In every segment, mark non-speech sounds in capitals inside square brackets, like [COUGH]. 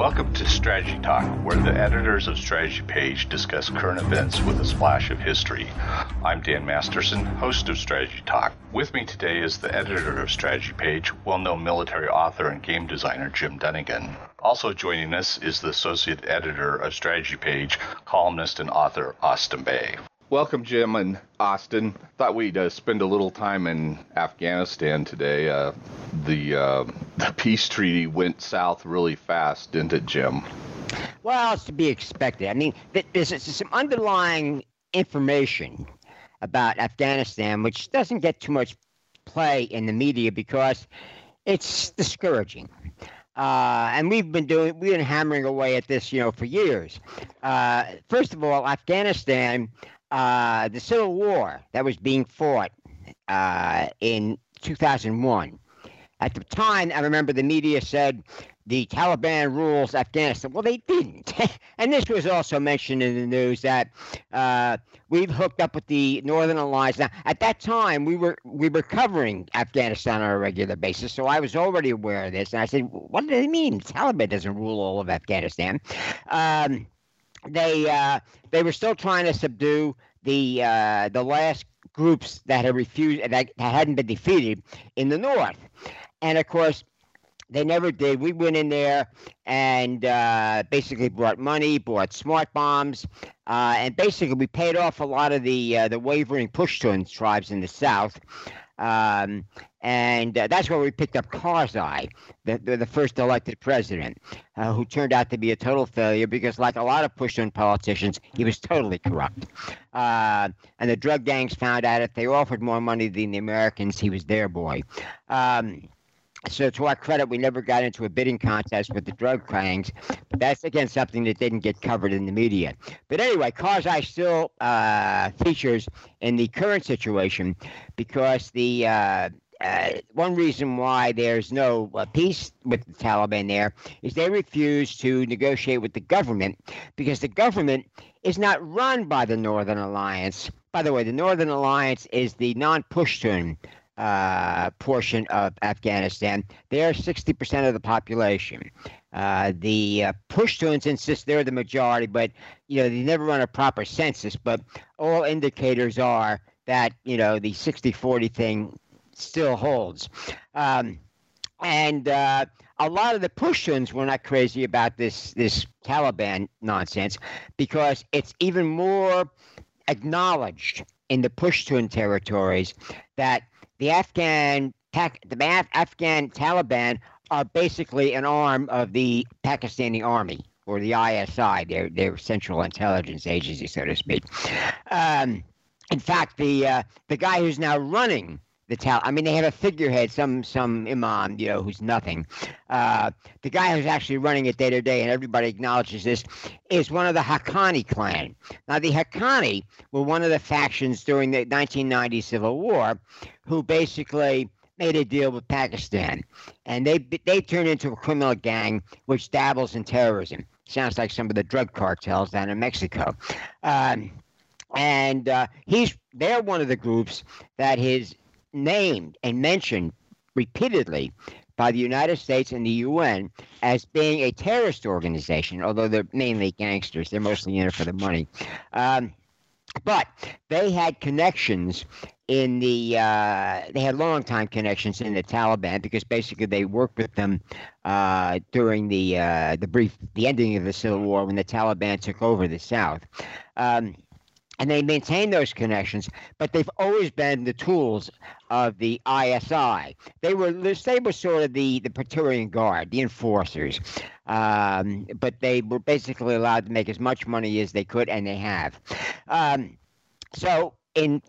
Welcome to Strategy Talk, where the editors of Strategy Page discuss current events with a splash of history. I'm Dan Masterson, host of Strategy Talk. With me today is the editor of Strategy Page, well known military author and game designer Jim Dunnigan. Also joining us is the associate editor of Strategy Page, columnist and author Austin Bay. Welcome, Jim and Austin. Thought we'd uh, spend a little time in Afghanistan today. Uh, the uh, [LAUGHS] the peace treaty went south really fast, didn't it, Jim? Well, it's to be expected. I mean, there's, some underlying information about Afghanistan which doesn't get too much play in the media because it's discouraging. Uh, and we've been doing, we've been hammering away at this, you know, for years. Uh, first of all, Afghanistan uh, the Civil War that was being fought uh, in 2001. At the time, I remember the media said the Taliban rules Afghanistan. Well, they didn't. [LAUGHS] and this was also mentioned in the news that uh, we've hooked up with the Northern Alliance. Now, at that time, we were we were covering Afghanistan on a regular basis, so I was already aware of this. And I said, "What do they mean? The Taliban doesn't rule all of Afghanistan." Um, they uh, they were still trying to subdue the uh, the last groups that had refused that hadn't been defeated in the north, and of course. They never did. We went in there and uh, basically brought money, bought smart bombs, uh, and basically we paid off a lot of the uh, the wavering Pashtun tribes in the south. Um, and uh, that's where we picked up Karzai, the, the, first elected president, uh, who turned out to be a total failure because, like a lot of Pashtun politicians, he was totally corrupt. Uh, and the drug gangs found out if they offered more money than the Americans, he was their boy. Um, so to our credit, we never got into a bidding contest with the drug gangs. But that's again something that didn't get covered in the media. But anyway, Karzai still uh, features in the current situation because the uh, one reason why there's no uh, peace with the Taliban there is they refuse to negotiate with the government because the government is not run by the Northern Alliance. By the way, the Northern Alliance is the non Pashtun uh, portion of Afghanistan. They're 60% of the population. Uh, the uh, Pashtuns insist they're the majority, but you know they never run a proper census. But all indicators are that you know the 60-40 thing still holds. Um, and uh, a lot of the Pashtuns were not crazy about this this Taliban nonsense because it's even more acknowledged in the Pashtun territories that the Afghan the Afghan Taliban are basically an arm of the Pakistani army or the ISI, their their Central Intelligence Agency, so to speak. Um, in fact, the uh, the guy who's now running the Tal. I mean, they have a figurehead, some some imam, you know, who's nothing. Uh, the guy who's actually running it day to day, and everybody acknowledges this, is one of the Haqqani clan. Now, the Haqqani were one of the factions during the 1990 Civil War, who basically made a deal with Pakistan, and they they turned into a criminal gang which dabbles in terrorism. Sounds like some of the drug cartels down in Mexico. Um, and uh, he's they're one of the groups that his named and mentioned repeatedly by the United States and the UN as being a terrorist organization, although they're mainly gangsters. They're mostly in it for the money. Um, but they had connections in the uh, they had long time connections in the Taliban because basically they worked with them uh, during the uh, the brief the ending of the civil war when the Taliban took over the South. Um, and they maintain those connections, but they've always been the tools of the ISI. They were they were sort of the the Praetorian Guard, the enforcers, um, but they were basically allowed to make as much money as they could, and they have. Um, so in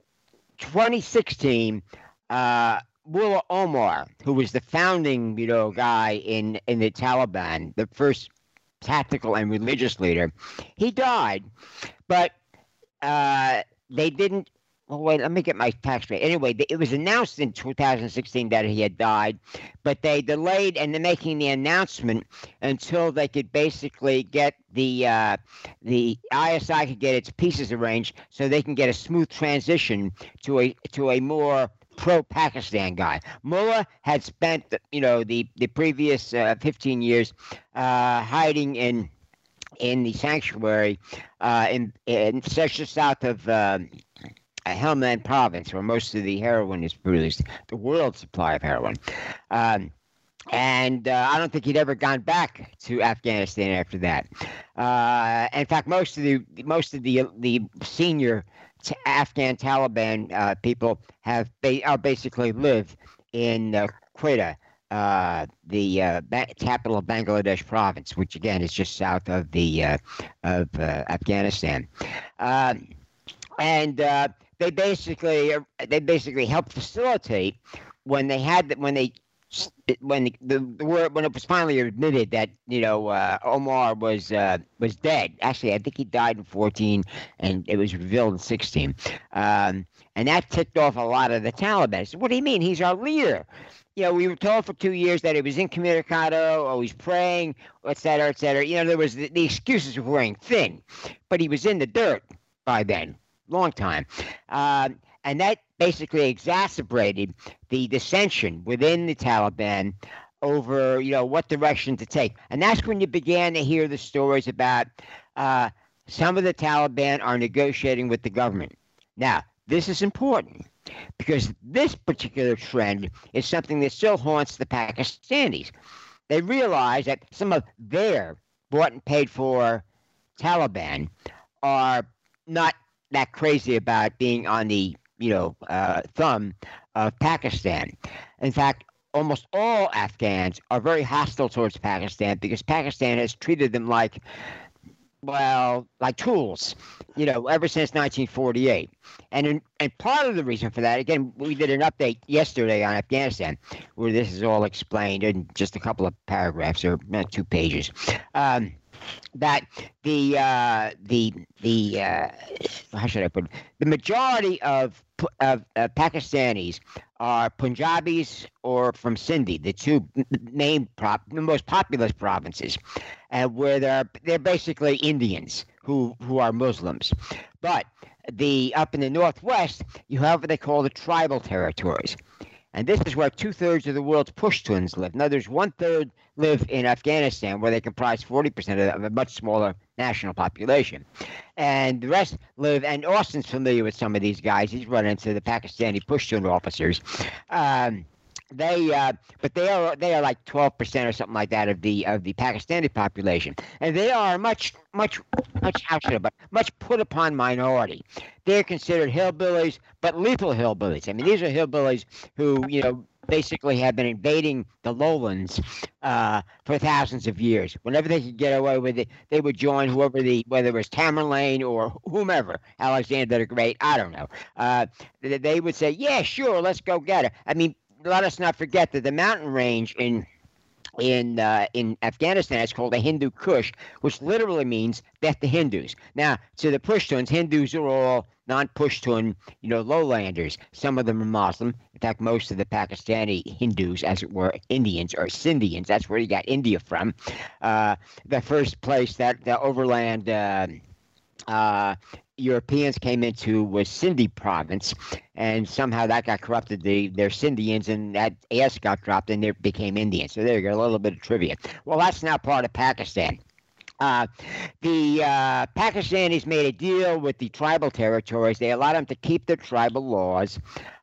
2016. Uh, Mullah Omar, who was the founding, you know, guy in in the Taliban, the first tactical and religious leader, he died, but uh, they didn't. Well, wait, let me get my tax rate. Anyway, it was announced in 2016 that he had died, but they delayed and they're making the announcement until they could basically get the uh, the ISI could get its pieces arranged so they can get a smooth transition to a to a more pro-Pakistan guy. Mullah had spent, you know, the the previous uh, 15 years uh, hiding in in the sanctuary uh, in in just south of. Um, Helmand province, where most of the heroin is produced, the world supply of heroin. Um, and uh, I don't think he'd ever gone back to Afghanistan after that. Uh, in fact, most of the most of the the senior t- Afghan Taliban uh, people have ba- are basically live in uh, Quetta, uh, the uh, ba- capital of Bangladesh province, which again is just south of the of Afghanistan, um, and they basically they basically helped facilitate when they had when they when the, the, word when it was finally admitted that you know uh, Omar was uh, was dead. Actually, I think he died in 14, and it was revealed in 16. Um, and that ticked off a lot of the Taliban. said, what do you mean? He's our leader. You know, we were told for two years that he was incommunicado, or he's praying, et cetera, et cetera. You know, there was the, the excuses of wearing thin, but he was in the dirt by then, long time. Um, and that basically exacerbated the dissension within the Taliban over you know what direction to take. And that's when you began to hear the stories about uh, some of the taliban are negotiating with the government. Now this is important because this particular trend is something that still haunts the pakistanis. They realize that some of their bought and paid for taliban are not that crazy about being on the you know, uh, thumb of Pakistan. In fact, almost all Afghans are very hostile towards Pakistan because Pakistan has treated them like, well, like tools, you know, ever since 1948. And in, and part of the reason for that, again, we did an update yesterday on Afghanistan where this is all explained in just a couple of paragraphs or uh, two pages. Um, that the uh, the the uh, how should I put it? The majority of of uh, Pakistanis are Punjabis or from Sindhi, the two main prop, the most populous provinces, and where they're they're basically Indians who who are Muslims, but the up in the northwest you have what they call the tribal territories. And this is where two thirds of the world's Pashtuns live. Now, there's one third live in Afghanistan, where they comprise 40% of a much smaller national population. And the rest live, and Austin's familiar with some of these guys. He's run into the Pakistani Pashtun officers. Um, they uh, but they are they are like 12% or something like that of the of the Pakistani population and they are much much much how should I, but much put upon minority they're considered hillbillies but lethal hillbillies I mean these are hillbillies who you know basically have been invading the lowlands uh, for thousands of years. Whenever they could get away with it, they would join whoever the whether it was Tamerlane or whomever, Alexander the Great. I don't know. Uh, they would say, "Yeah, sure, let's go get her." I mean, let us not forget that the mountain range in in uh, in Afghanistan is called the Hindu Kush, which literally means death to Hindus. Now, to the Pashtuns, Hindus are all non-Pashtun, you know, lowlanders. Some of them are Muslim. In fact, most of the Pakistani Hindus, as it were, Indians or Sindhians. That's where you got India from. Uh, the first place that the overland. Uh, uh, Europeans came into was Sindhi province, and somehow that got corrupted. The they're Sindhians, and that S got dropped, and they became Indians. So there you go, a little bit of trivia. Well, that's now part of Pakistan. Uh, the uh, Pakistanis made a deal with the tribal territories. They allowed them to keep their tribal laws.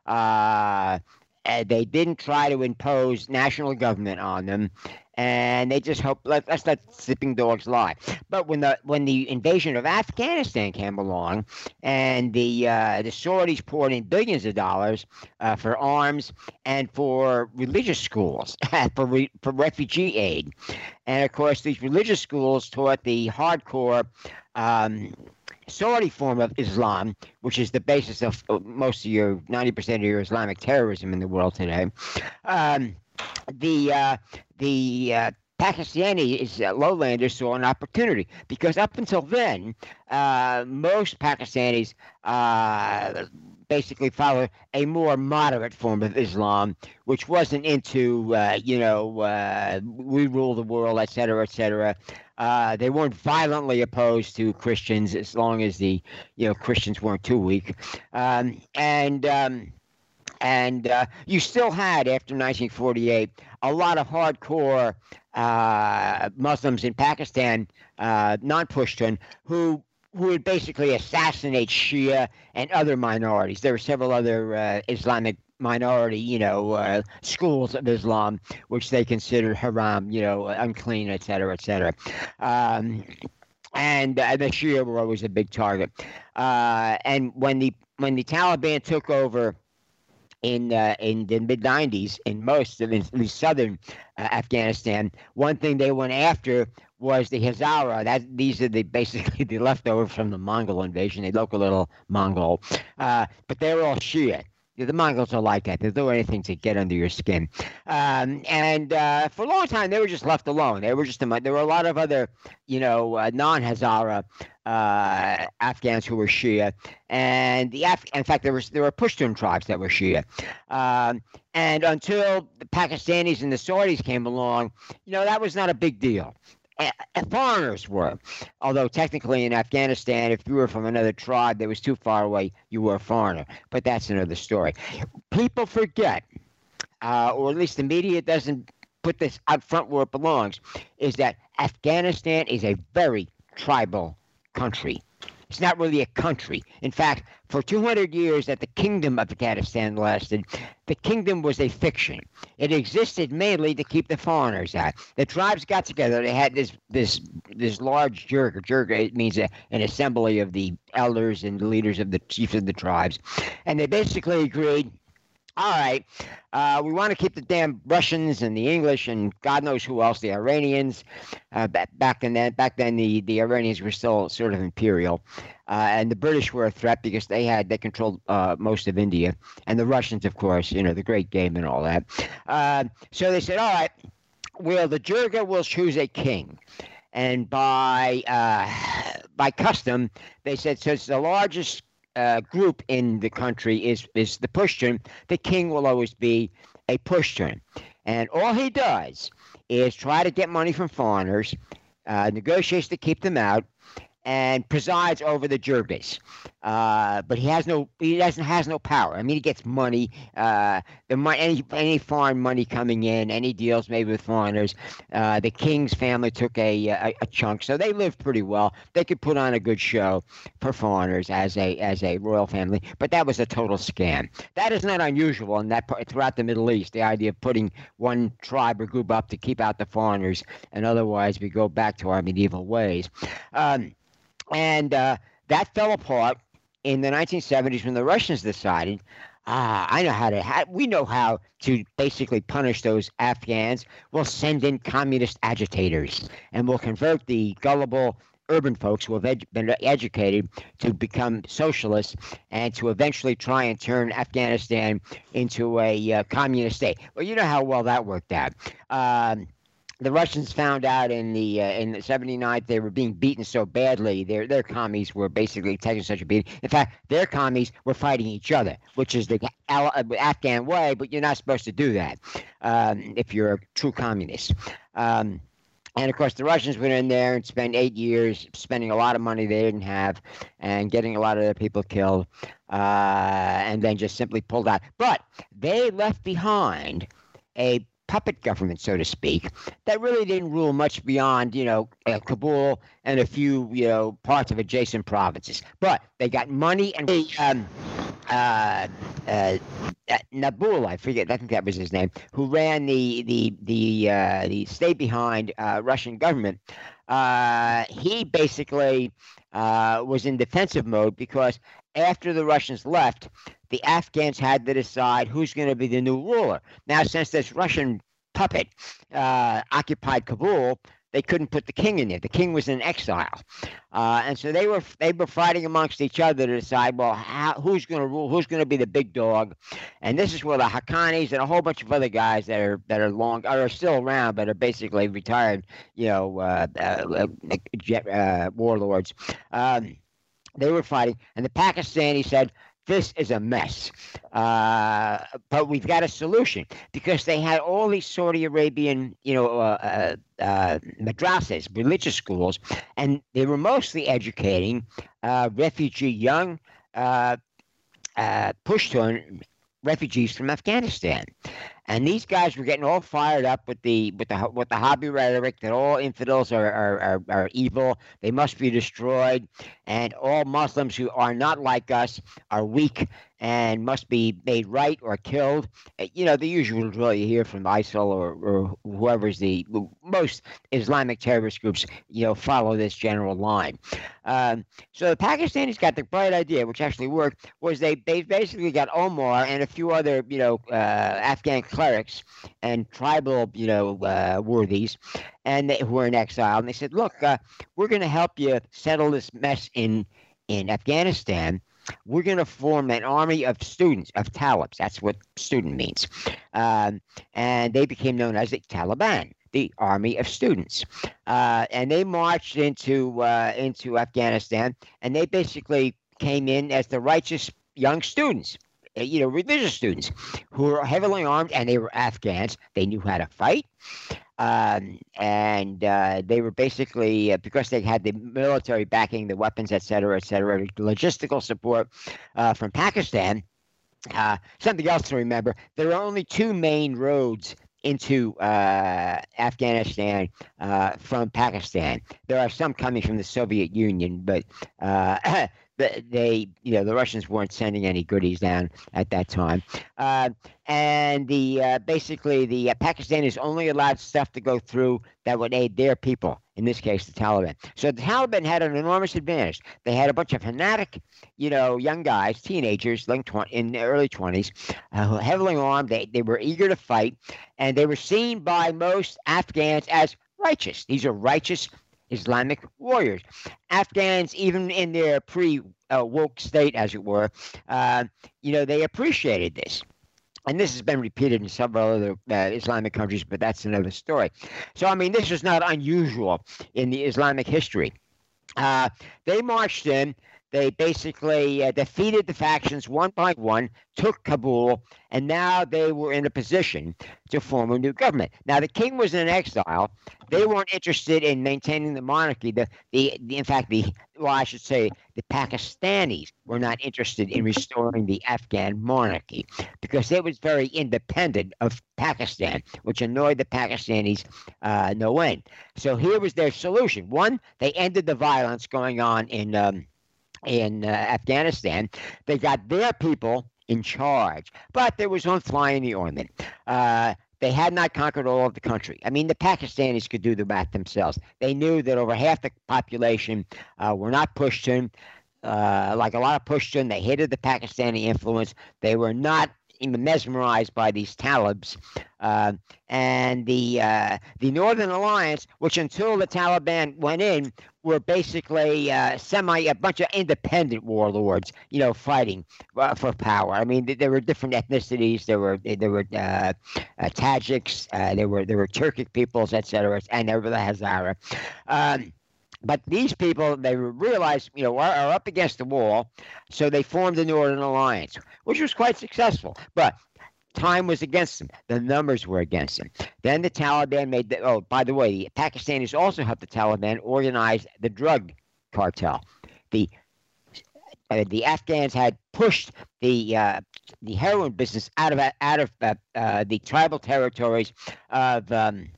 Uh, they didn't try to impose national government on them and they just hope let, us let sleeping dogs lie. But when the when the invasion of Afghanistan came along, and the uh, the Saudis poured in billions of dollars uh, for arms and for religious schools [LAUGHS] for re, for refugee aid, and of course these religious schools taught the hardcore. Um, Saudi form of Islam, which is the basis of most of your 90% of your Islamic terrorism in the world today. Um, the uh, the uh, Pakistanis, uh, lowlanders, saw an opportunity because up until then, uh, most Pakistanis uh, basically followed a more moderate form of Islam, which wasn't into, uh, you know, uh, we rule the world, et cetera, et cetera. Uh, they weren't violently opposed to Christians as long as the, you know, Christians weren't too weak. Um, and um, and uh, you still had after 1948 a lot of hardcore uh, Muslims in Pakistan, uh, non-Pushtun, who who would basically assassinate Shia and other minorities. There were several other uh, Islamic minority, you know, uh, schools of Islam, which they considered haram, you know, unclean, et cetera, et cetera. Um, and uh, the Shia were always a big target. Uh, and when the when the Taliban took over in uh, in the mid '90s in most of the southern uh, Afghanistan, one thing they went after was the Hazara. That these are the [LAUGHS] basically the leftover from the Mongol invasion. They a little Mongol, uh, but they're all Shia. The Mongols are like that. They'll do anything to get under your skin. Um, and uh, for a long time, they were just left alone. They were just there were a lot of other, you know, uh, non-Hazara uh, Afghans who were Shia, and the Af- in fact there was there were Pushtun tribes that were Shia. Um, and until the Pakistanis and the Saudis came along, you know, that was not a big deal foreigners were. Although technically in Afghanistan, if you were from another tribe that was too far away, you were a foreigner. But that's another story. People forget, uh, or at least the media doesn't put this up front where it belongs, is that Afghanistan is a very tribal country. It's not really a country. In fact, for 200 years that the kingdom of Afghanistan lasted, the kingdom was a fiction. It existed mainly to keep the foreigners out. The tribes got together. They had this this this large jirga. Jirga it means a, an assembly of the elders and the leaders of the chiefs of the tribes, and they basically agreed all right, uh, we want to keep the damn Russians and the English and God knows who else, the Iranians. Uh, back, back then, back then the, the Iranians were still sort of imperial, uh, and the British were a threat because they had they controlled uh, most of India, and the Russians, of course, you know, the Great Game and all that. Uh, so they said, all right, well, the Jirga will choose a king and by uh, by custom, they said it's the largest uh, group in the country is is the Pushtun, the king will always be a Pushtun, and all he does is try to get money from foreigners, uh, negotiates to keep them out, and presides over the Jirgas. Uh, but he has no he doesn't has no power. I mean, he gets money. Uh, the money, any any foreign money coming in, any deals made with foreigners. Uh, the king's family took a, a, a chunk, so they lived pretty well. They could put on a good show for foreigners as a as a royal family. But that was a total scam. That is not unusual in that part, throughout the Middle East. The idea of putting one tribe or group up to keep out the foreigners, and otherwise we go back to our medieval ways. Um, and uh, that fell apart in the 1970s when the Russians decided, ah, I know how to, how, we know how to basically punish those Afghans. We'll send in communist agitators and we'll convert the gullible urban folks who have ed- been educated to become socialists and to eventually try and turn Afghanistan into a uh, communist state. Well, you know how well that worked out. Um, the Russians found out in the uh, in the 79th they were being beaten so badly. Their their commies were basically taking such a beating. In fact, their commies were fighting each other, which is the uh, Afghan way. But you're not supposed to do that um, if you're a true communist. Um, and of course, the Russians went in there and spent eight years spending a lot of money they didn't have and getting a lot of their people killed, uh, and then just simply pulled out. But they left behind a puppet government, so to speak, that really didn't rule much beyond, you know, uh, Kabul and a few, you know, parts of adjacent provinces. But they got money and um, uh, uh, Nabul, I forget, I think that was his name, who ran the the the uh, the stay behind uh, Russian government. Uh, he basically uh, was in defensive mode because after the Russians left, the Afghans had to decide who's going to be the new ruler. Now, since this Russian puppet uh, occupied Kabul, they couldn't put the king in there. The king was in exile, uh, and so they were they were fighting amongst each other to decide, well, how, who's going to rule? Who's going to be the big dog? And this is where the Haqqanis and a whole bunch of other guys that are that are long are still around, but are basically retired, you know, uh, uh, uh warlords. Um, they were fighting, and the Pakistani said, this is a mess. Uh, but we've got a solution because they had all these Saudi Arabian, you know, uh, uh, uh madrasas, religious schools, and they were mostly educating uh, refugee young uh, Pushtun refugees from Afghanistan. And these guys were getting all fired up with the with the with the Wahhabi rhetoric that all infidels are are, are, are evil, they must be destroyed, and all Muslims who are not like us are weak and must be made right or killed. Uh, you know, the usual drill you hear from ISIL or, or whoever's the most Islamic terrorist groups, you know, follow this general line. Um, so the Pakistanis got the bright idea, which actually worked, was they, they basically got Omar and a few other, you know, uh, Afghan clerics and tribal, you know, uh, worthies, and they, who were in exile. And they said, look, uh, we're going to help you settle this mess in in Afghanistan we're going to form an army of students, of Talibs. That's what student means. Um, and they became known as the Taliban, the army of students. Uh, and they marched into, uh, into Afghanistan, and they basically came in as the righteous young students. Uh, you know, religious students who were heavily armed and they were Afghans. They knew how to fight. Um, and uh, they were basically, uh, because they had the military backing, the weapons, et cetera, et cetera, logistical support uh, from Pakistan. Uh, something else to remember there are only two main roads into uh, Afghanistan uh, from Pakistan. There are some coming from the Soviet Union, but [CLEARS THROAT] they, you know, the Russians weren't sending any goodies down at that time. Uh, and the uh, basically the uh, Pakistanis only allowed stuff to go through that would aid their people. In this case, the Taliban. So the Taliban had an enormous advantage. They had a bunch of fanatic, you know, young guys, teenagers, like 20, in their early twenties, uh, heavily armed. They they were eager to fight, and they were seen by most Afghans as righteous. These are righteous Islamic warriors. Afghans, even in their pre woke state, as it were, uh, you know, they appreciated this. And this has been repeated in several other uh, Islamic countries, but that's another story. So, I mean, this is not unusual in the Islamic history. Uh, they marched in they basically uh, defeated the factions one by one, took Kabul, and now they were in a position to form a new government. Now, the king was in exile. They weren't interested in maintaining the monarchy. The, the, the in fact, the well, I should say, the Pakistanis were not interested in restoring the Afghan monarchy because it was very independent of Pakistan, which annoyed the Pakistanis uh, no end. So here was their solution. One, they ended the violence going on in. Um, in uh, Afghanistan. They got their people in charge, but there was one fly in the ointment. Uh, they had not conquered all of the country. I mean, the Pakistanis could do the math themselves. They knew that over half the population uh, were not Pushtun. Uh, like a lot of Pushtun, they hated the Pakistani influence. They were not even mesmerized by these Talibs. Uh, and the uh, the Northern Alliance, which until the Taliban went in, were basically uh, semi a bunch of independent warlords, you know, fighting uh, for power. I mean, there were different ethnicities. There were there were uh, uh, Tajiks. there were there were Turkic peoples, etc., and there were the Hazara. Um, but these people, they realized, you know, are, are, up against the wall, so they formed the Northern Alliance, which was quite successful. But time was against them. The numbers were against them. Then the Taliban made the. Oh, by the way, the Pakistanis also helped the Taliban organize the drug cartel. The uh, the Afghans had pushed the uh, the heroin business out of out of uh, uh the tribal territories of um,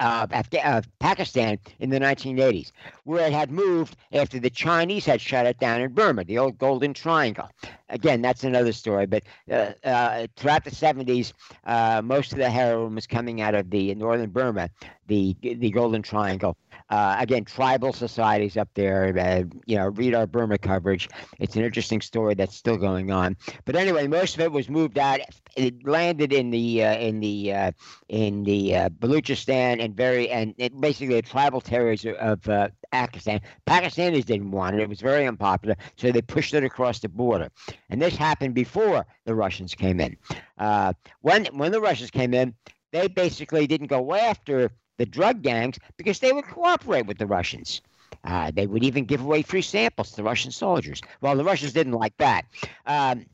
uh, uh, Pakistan in the 1980s, where it had moved after the Chinese had shut it down in Burma, the old Golden Triangle. Again, that's another story. But uh, uh throughout the 70s, uh, most of the heroin was coming out of the northern Burma, the the Golden Triangle. Uh, again, tribal societies up there. Uh, you know, read our Burma coverage. It's an interesting story that's still going on. But anyway, most of it was moved out. It landed in the uh, in the uh, in the uh, Baluchistan and very and basically the tribal territories of uh, Pakistan. Pakistanis didn't want it. It was very unpopular, so they pushed it across the border. And this happened before the Russians came in. when when the Russians came in, they basically didn't go after the drug gangs because they would cooperate with the Russians. Uh, they would even give away free samples to Russian soldiers. Well, the Russians didn't like that. Um,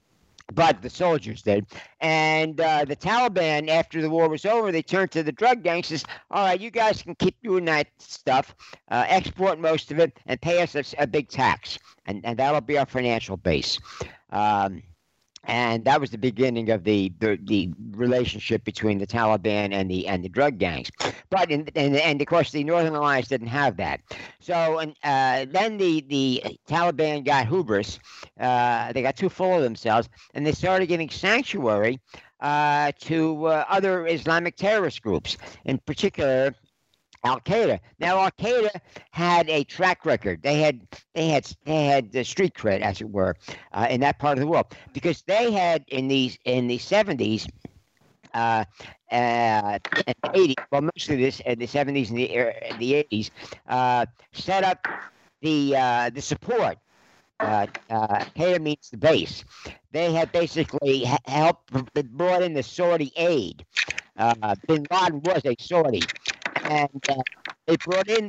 but the soldiers did. And uh, the Taliban, after the war was over, they turned to the drug gangs and says, all right, you guys can keep doing that stuff, uh, export most of it, and pay us a, a, big tax. And, and that'll be our financial base. Um, and that was the beginning of the, the, the relationship between the Taliban and the and the drug gangs. But in, and and of course the Northern Alliance didn't have that. So and uh, then the the Taliban got hubris. Uh, they got too full of themselves, and they started giving sanctuary uh, to uh, other Islamic terrorist groups, in particular Al Qaeda. Now, Al Qaeda had a track record. They had they had they had the street cred, as it were, uh, in that part of the world because they had in these in the seventies. Uh, uh, and 80s, well, mostly this in the 70s and the er, the 80s, uh, set up the uh, the support. Uh, uh, Qaeda means the base. They had basically helped brought in the Saudi aid. Uh, Bin Laden was a Saudi, and uh, they brought in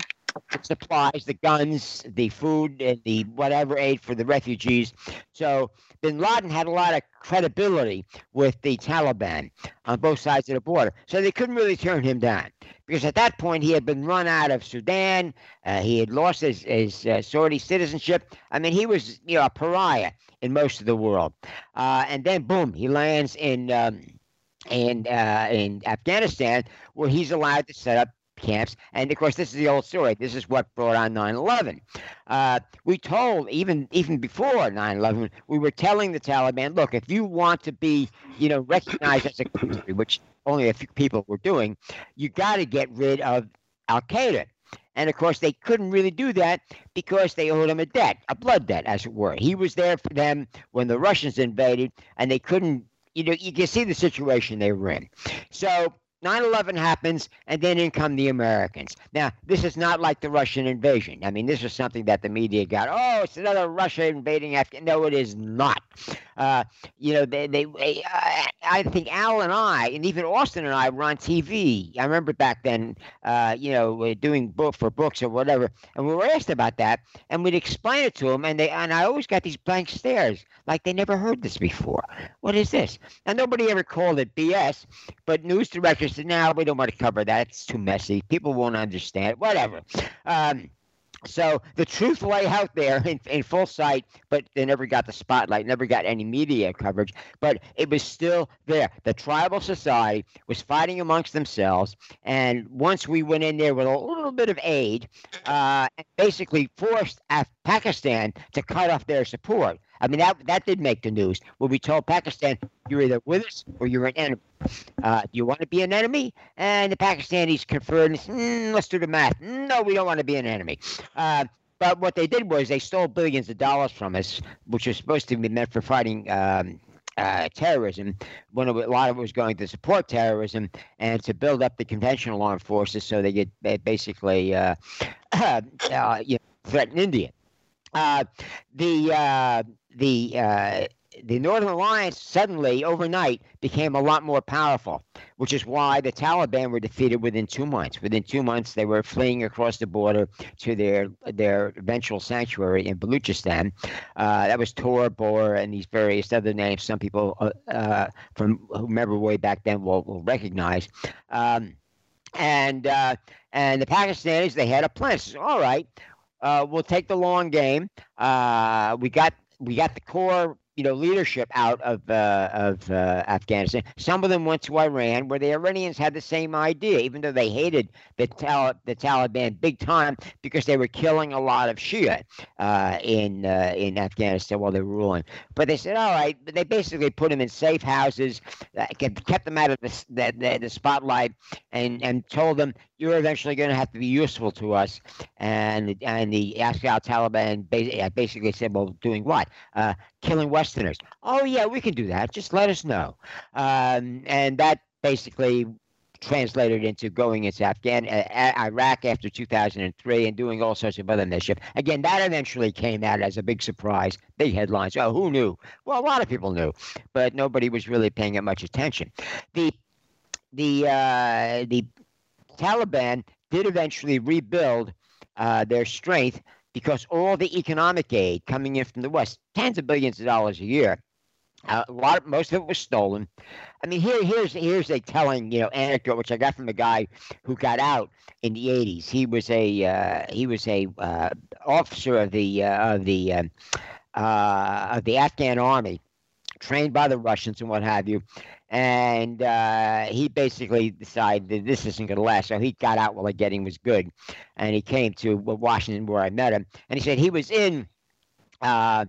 the supplies, the guns, the food, and the whatever aid for the refugees. So Bin Laden had a lot of credibility with the Taliban on both sides of the border. So they couldn't really turn him down because at that point he had been run out of Sudan. Uh, he had lost his, his uh, Saudi citizenship. I mean, he was you know a pariah in most of the world. Uh, and then boom, he lands in. Um, in uh, in Afghanistan, where he's allowed to set up camps. And of course, this is the old story. This is what brought on 9/11. Uh, we told even even before 9/11, we were telling the Taliban, look, if you want to be, you know, recognized as a country, which only a few people were doing, you got to get rid of Al Qaeda. And of course, they couldn't really do that because they owed him a debt, a blood debt, as it were. He was there for them when the Russians invaded, and they couldn't. You know, you can see the situation they were in. So 9 11 happens, and then in come the Americans. Now, this is not like the Russian invasion. I mean, this is something that the media got. Oh, it's another Russia invading Afghanistan. No, it is not. Uh, you know, they, they, uh, I think Al and I, and even Austin and I were on TV. I remember back then, uh, you know, doing book for books or whatever, and we were asked about that, and we'd explain it to them, and they, and I always got these blank stares, like they never heard this before. What is this? And nobody ever called it BS, but news directors said, "Now we don't want to cover that. It's too messy. People won't understand. Whatever." Um, so the truth lay out there in, in full sight, but they never got the spotlight, never got any media coverage. But it was still there. The tribal society was fighting amongst themselves, and once we went in there with a little bit of aid, uh, basically forced Af- Pakistan to cut off their support. I mean, that that did make the news. When we told Pakistan, you're either with us or you're an enemy. Uh, do you want to be an enemy? And the Pakistanis conferred and said, mm, let's do the math. No, we don't want to be an enemy. Uh, but what they did was they stole billions of dollars from us, which was supposed to be meant for fighting um, uh, terrorism. When a lot of it was going to support terrorism and to build up the conventional armed forces, so they could basically uh, [COUGHS] uh, you know, threaten India. Uh, the uh, the uh, the Northern Alliance suddenly, overnight, became a lot more powerful, which is why the Taliban were defeated within two months. Within two months, they were fleeing across the border to their their eventual sanctuary in Baluchistan. Uh, that was Tor, Bor, and these various other names. Some people uh, uh, from who remember way back then will, will recognize. Um, and uh, and the Pakistanis, they had a plan. So, all right, uh, we'll take the long game. Uh, we got we got the core you know leadership out of uh, of uh, Afghanistan. Some of them went to Iran, where the Iranians had the same idea, even though they hated the Tal- the Taliban big time because they were killing a lot of Shia uh, in uh, in Afghanistan while they were ruling. But they said, all right, but they basically put them in safe houses, uh, kept them out of the, the, the spotlight, and and told them you're eventually going to have to be useful to us. And and the Afghan Taliban basically said, well, doing what? Uh, killing Westerners. Oh yeah, we can do that. Just let us know. Um, and that basically translated into going into Afghan uh, Iraq after 2003 and doing all sorts of other mischief. Again, that eventually came out as a big surprise, big headlines. Oh, who knew? Well, a lot of people knew, but nobody was really paying it much attention. The the uh, the Taliban did eventually rebuild uh, their strength because all the economic aid coming in from the West, tens of billions of dollars a year, uh, a lot, of, most of it was stolen. I mean, here, here's here's a telling, you know, anecdote which I got from a guy who got out in the '80s. He was a uh, he was a uh, officer of the uh, of the um, uh, of the Afghan army trained by the Russians and what have you. And uh, he basically decided that this isn't going to last. So he got out while the getting was good. And he came to Washington where I met him. And he said he was in uh,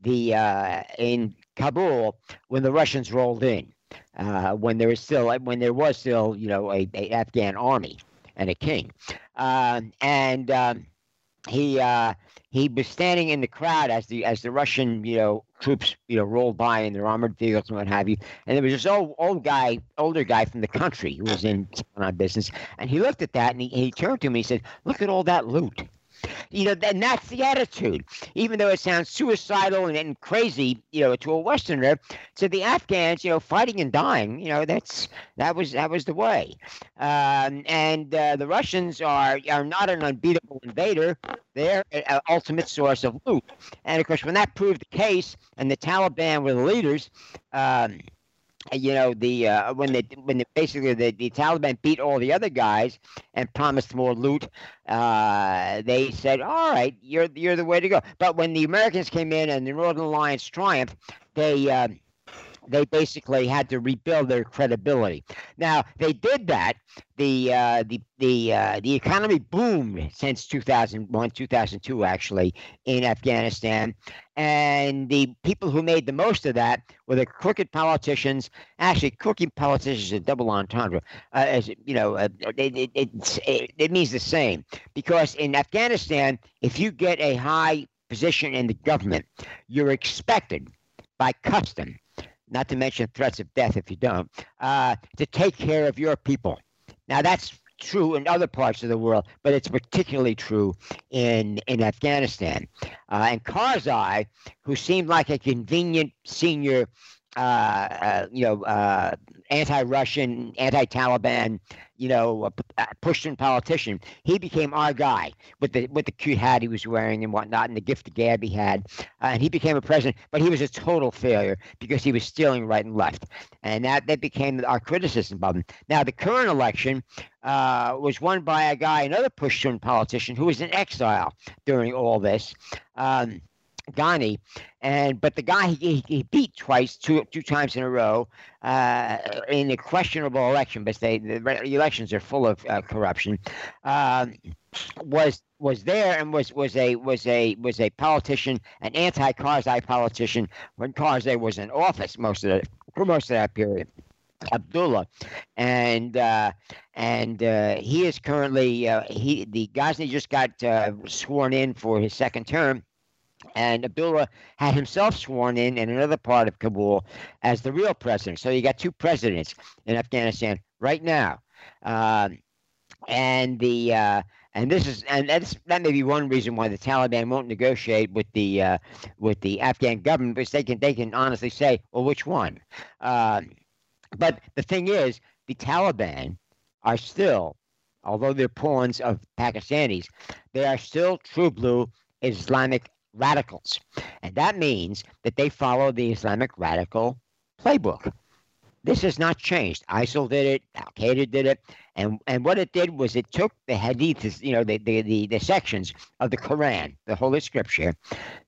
the uh, in Kabul when the Russians rolled in. Uh, when there was still when there was still you know a, a Afghan army and a king, uh, and um, he uh, he was standing in the crowd as the as the Russian you know troops you know rolled by in their armored vehicles and what have you, and there was this old old guy, older guy from the country who was in on business, and he looked at that and he, he turned to me and he said, "Look at all that loot." You know, and that's the attitude. Even though it sounds suicidal and, and crazy, you know, to a Westerner, to the Afghans, you know, fighting and dying, you know, that's that was that was the way. Um, and uh, the Russians are are not an unbeatable invader; they're an ultimate source of loot. And of course, when that proved the case, and the Taliban were the leaders. Um, you know the uh, when they when they, basically the, the Taliban beat all the other guys and promised more loot, uh, they said, "All right, you're you're the way to go." But when the Americans came in and the Northern Alliance triumphed, they uh, they basically had to rebuild their credibility. Now they did that. The uh, the the uh, the economy boomed since 2001, 2002, actually in Afghanistan, and the people who made the most of that were the crooked politicians. Actually, crooked politicians is a double entendre. Uh, as you know, it, it, it, it means the same because in Afghanistan, if you get a high position in the government, you're expected by custom not to mention threats of death if you don't, uh, to take care of your people. Now, that's true in other parts of the world, but it's particularly true in, in Afghanistan. Uh, and Karzai, who seemed like a convenient senior uh, uh, you know, uh, anti-Russian, anti-Taliban, you know, Pushtun politician. He became our guy with the with the cute hat he was wearing and whatnot, and the gift of gab he had, uh, and he became a president. But he was a total failure because he was stealing right and left, and that that became our criticism of him. Now, the current election uh, was won by a guy, another Pushtun politician, who was in exile during all this. Um, Ghani, and but the guy he, he beat twice, two two times in a row, uh, in a questionable election. But they, the elections are full of uh, corruption. Um, was was there and was was a was a was a politician, an anti-Karzai politician when Karzai was in office most of the for most of that period. Abdullah, and uh, and uh, he is currently uh, he the Ghani just got uh, sworn in for his second term and Abdullah had himself sworn in in another part of Kabul as the real president. So you got two presidents in Afghanistan right now, um, and the uh, and this is and that's that may be one reason why the Taliban won't negotiate with the uh, with the Afghan government because they can they can honestly say, well, which one? Uh, but the thing is, the Taliban are still, although they're pawns of Pakistanis, they are still true blue Islamic radicals. And that means that they follow the Islamic radical playbook. This has not changed. ISIL did it, Al Qaeda did it, and and what it did was it took the hadiths, you know, the, the, the, the sections of the Quran, the Holy Scripture,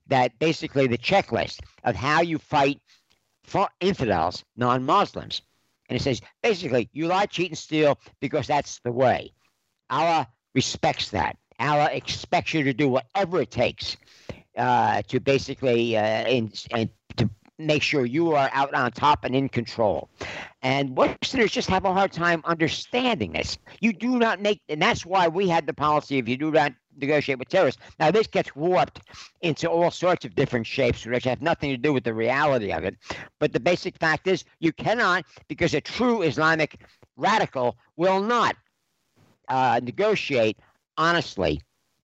that basically the checklist of how you fight for infidels, non-Muslims, and it says basically you lie, cheat, and steal because that's the way. Allah respects that. Allah expects you to do whatever it takes uh, to basically uh, and, to make sure you are out on top and in control. And Westerners just have a hard time understanding this. You do not make, and that's why we had the policy if you do not negotiate with terrorists. Now, this gets warped into all sorts of different shapes, which have nothing to do with the reality of it. But the basic fact is you cannot, because a true Islamic radical will not uh, negotiate honestly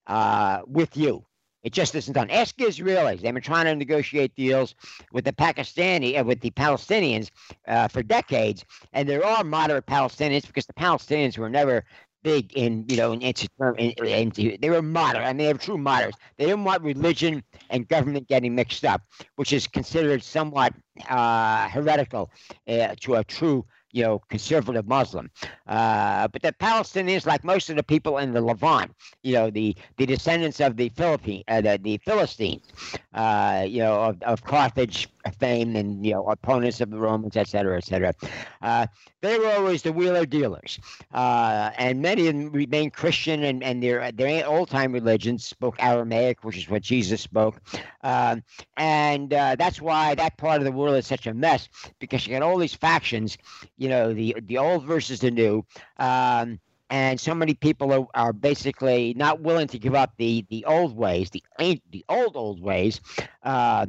uh, with you. It just isn't done. Ask Israelis. They've been trying to negotiate deals with the Pakistani, uh, with the Palestinians uh, for decades, and there are moderate Palestinians because the Palestinians were never big in you know in, in, in, in, they were moderate. I mean, they were true moderates. They didn't want religion and government getting mixed up, which is considered somewhat uh, heretical uh, to a true you know, conservative Muslim. Uh, but the Palestinians, like most of the people in the Levant, you know, the, the descendants of the Philippine, uh, the, the Philistines, uh, you know, of, of, Carthage fame and, you know, opponents of the Romans, et cetera, et cetera. Uh, they were always the wheeler dealers. Uh, and many of them remained Christian and, and their, their old time religions spoke Aramaic, which is what Jesus spoke. Um, and uh, that's why that part of the world is such a mess because you got all these factions, you know, the, the old versus the new. Um, and so many people are, are basically not willing to give up the the old ways, the the old old ways, uh,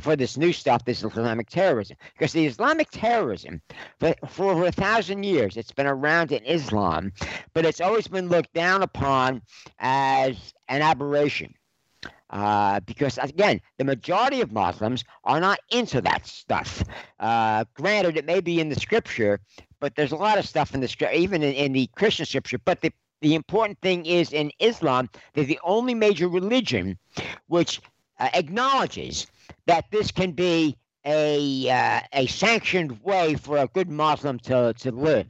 for this new stuff, this Islamic terrorism. Because the Islamic terrorism, for, for over a thousand years, it's been around in Islam, but it's always been looked down upon as an aberration. Uh, because again, the majority of Muslims are not into that stuff. Uh, granted, it may be in the scripture, but there's a lot of stuff in the scripture, even in, in the Christian scripture. But the the important thing is in Islam, they're the only major religion which uh, acknowledges that this can be a uh, a sanctioned way for a good Muslim to to live,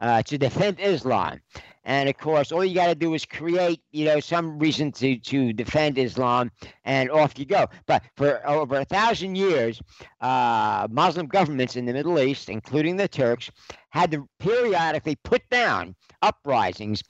uh, to defend Islam. And of course, all you got to do is create, you know, some reason to, to defend Islam, and off you go. But for over a thousand years, uh, Muslim governments in the Middle East, including the Turks, had to periodically put down uprisings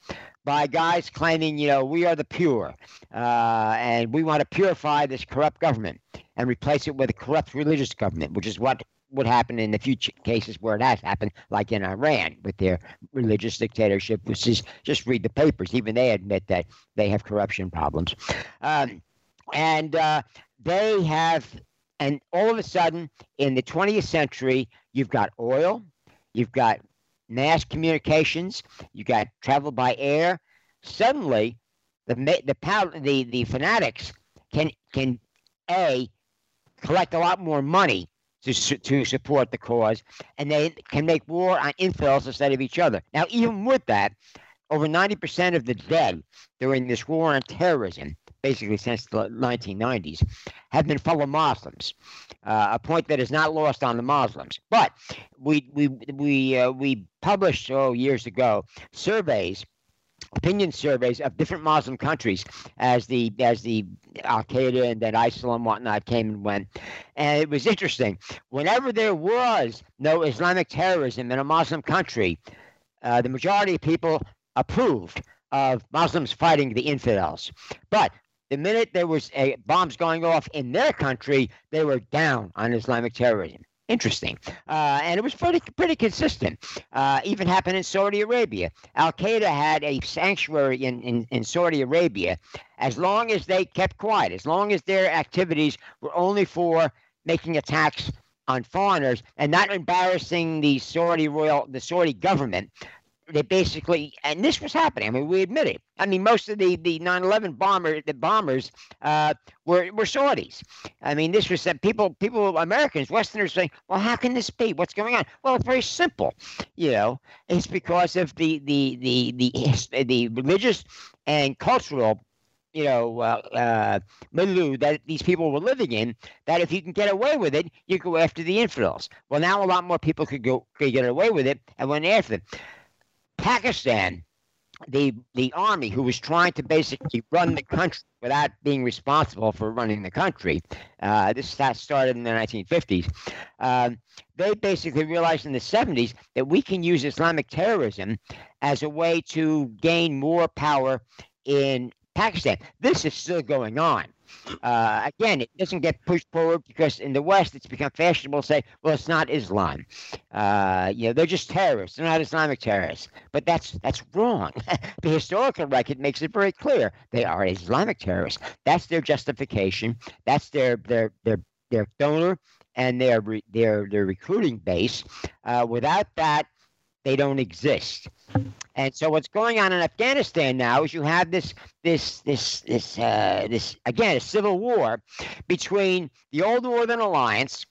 by guys claiming, you know, we are the pure, uh, and we want to purify this corrupt government and replace it with a corrupt religious government, which is what would happen in the future cases where it has happened, like in Iran with their religious dictatorship, which is just read the papers. Even they admit that they have corruption problems. Um, and uh, they have, and all of a sudden in the 20th century, you've got oil, you've got mass communications, you've got travel by air. Suddenly, the the the the fanatics can can a collect a lot more money to, to support the cause, and they can make war on infidels instead of each other. Now, even with that, over 90% of the dead during this war on terrorism, basically since the 1990s, have been fellow Muslims. Uh, a point that is not lost on the Muslims. But we we we uh, we published oh years ago surveys opinion surveys of different Muslim countries as the as the Al Qaeda and then ISIL and whatnot came and went, and it was interesting. Whenever there was no Islamic terrorism in a Muslim country, uh, the majority of people approved of Muslims fighting the infidels. But the minute there was a, bombs going off in their country, they were down on Islamic terrorism interesting. Uh, and it was pretty pretty consistent. Uh, even happened in Saudi Arabia. Al Qaeda had a sanctuary in, in, in Saudi Arabia as long as they kept quiet, as long as their activities were only for making attacks on foreigners and not embarrassing the Saudi royal the Saudi government they basically, and this was happening. I mean, we admit it. I mean, most of the the 9/11 bomber the bombers uh, were were Saudis. I mean, this was that people people Americans Westerners saying, well, how can this be? What's going on? Well, it's very simple. You know, it's because of the the the the the religious and cultural you know, uh, uh, milieu that these people were living in, that if you can get away with it, you go after the infidels. Well, now a lot more people could go could get away with it and went after them. Pakistan, the the army who was trying to basically run the country without being responsible for running the country. Uh, this started in the 1950s. Um, they basically realized in the 70s that we can use Islamic terrorism as a way to gain more power in Pakistan. This is still going on. Uh, again, it doesn't get pushed forward because in the West it's become fashionable to say, well, it's not Islam. Uh, you know, they're just terrorists. They're not Islamic terrorists. But that's that's wrong. [LAUGHS] the historical record makes it very clear they are Islamic terrorists. That's their justification. That's their their their their donor and their their their recruiting base. Uh, without that, they don't exist. And so what's going on in Afghanistan now is you have this this this this uh, this again a civil war between the old Northern Alliance,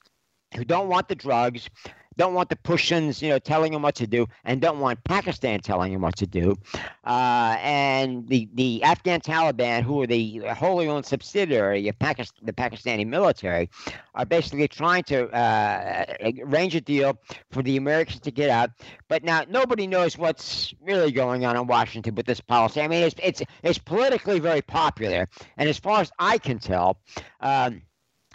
who don't want the drugs, don't want the Pashtuns, you know, telling them what to do, and don't want Pakistan telling them what to do. Uh, and the, the Afghan Taliban, who are the wholly owned subsidiary of Pakistan, the Pakistani military, are basically trying to uh, arrange a deal for the Americans to get out. But now nobody knows what's really going on in Washington with this policy. I mean, it's it's it's politically very popular, and as far as I can tell. Um,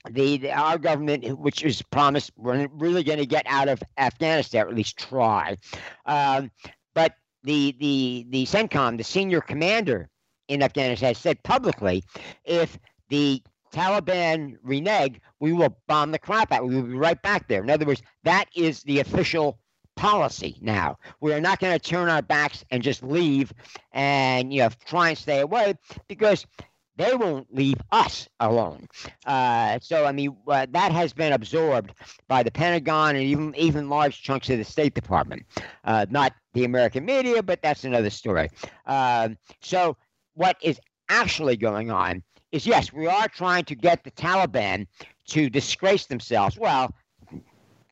the, the, our government, which is promised, we're really going to get out of Afghanistan, or at least try. Um, but the the the CENTCOM, the senior commander in Afghanistan, said publicly, if the Taliban renege, we will bomb the crap out. We will be right back there. In other words, that is the official policy now. We are not going to turn our backs and just leave and you know try and stay away because they won't leave us alone. Uh, so, I mean, uh, that has been absorbed by the Pentagon and even even large chunks of the State Department. Uh, not the American media, but that's another story. Uh, so, what is actually going on is yes, we are trying to get the Taliban to disgrace themselves. Well,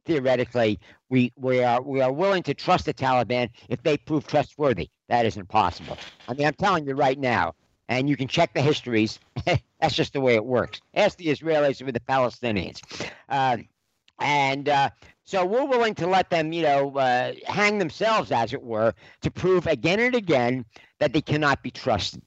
theoretically, we, we are we are willing to trust the Taliban if they prove trustworthy. That isn't possible. I mean, I'm telling you right now, and you can check the histories. [LAUGHS] That's just the way it works. Ask the Israelis with the Palestinians. Uh, and uh, so we're willing to let them, you know, uh, hang themselves, as it were, to prove again and again that they cannot be trusted.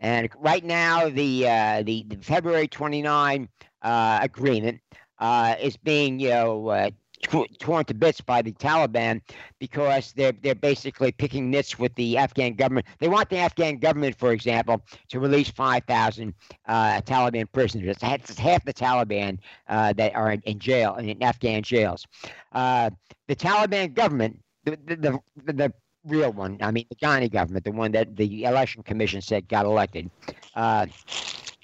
And right now, the uh, the, the, February 29 uh, agreement uh, is being, you know, torn to bits by the Taliban because they're they're basically picking nits with the Afghan government. They want the Afghan government, for example, to release 5,000 uh, Taliban prisoners. It's half the Taliban uh, that are in, in, jail in Afghan jails. Uh, the Taliban government, the the, the, the real one, I mean the Ghani government, the one that the election commission said got elected uh,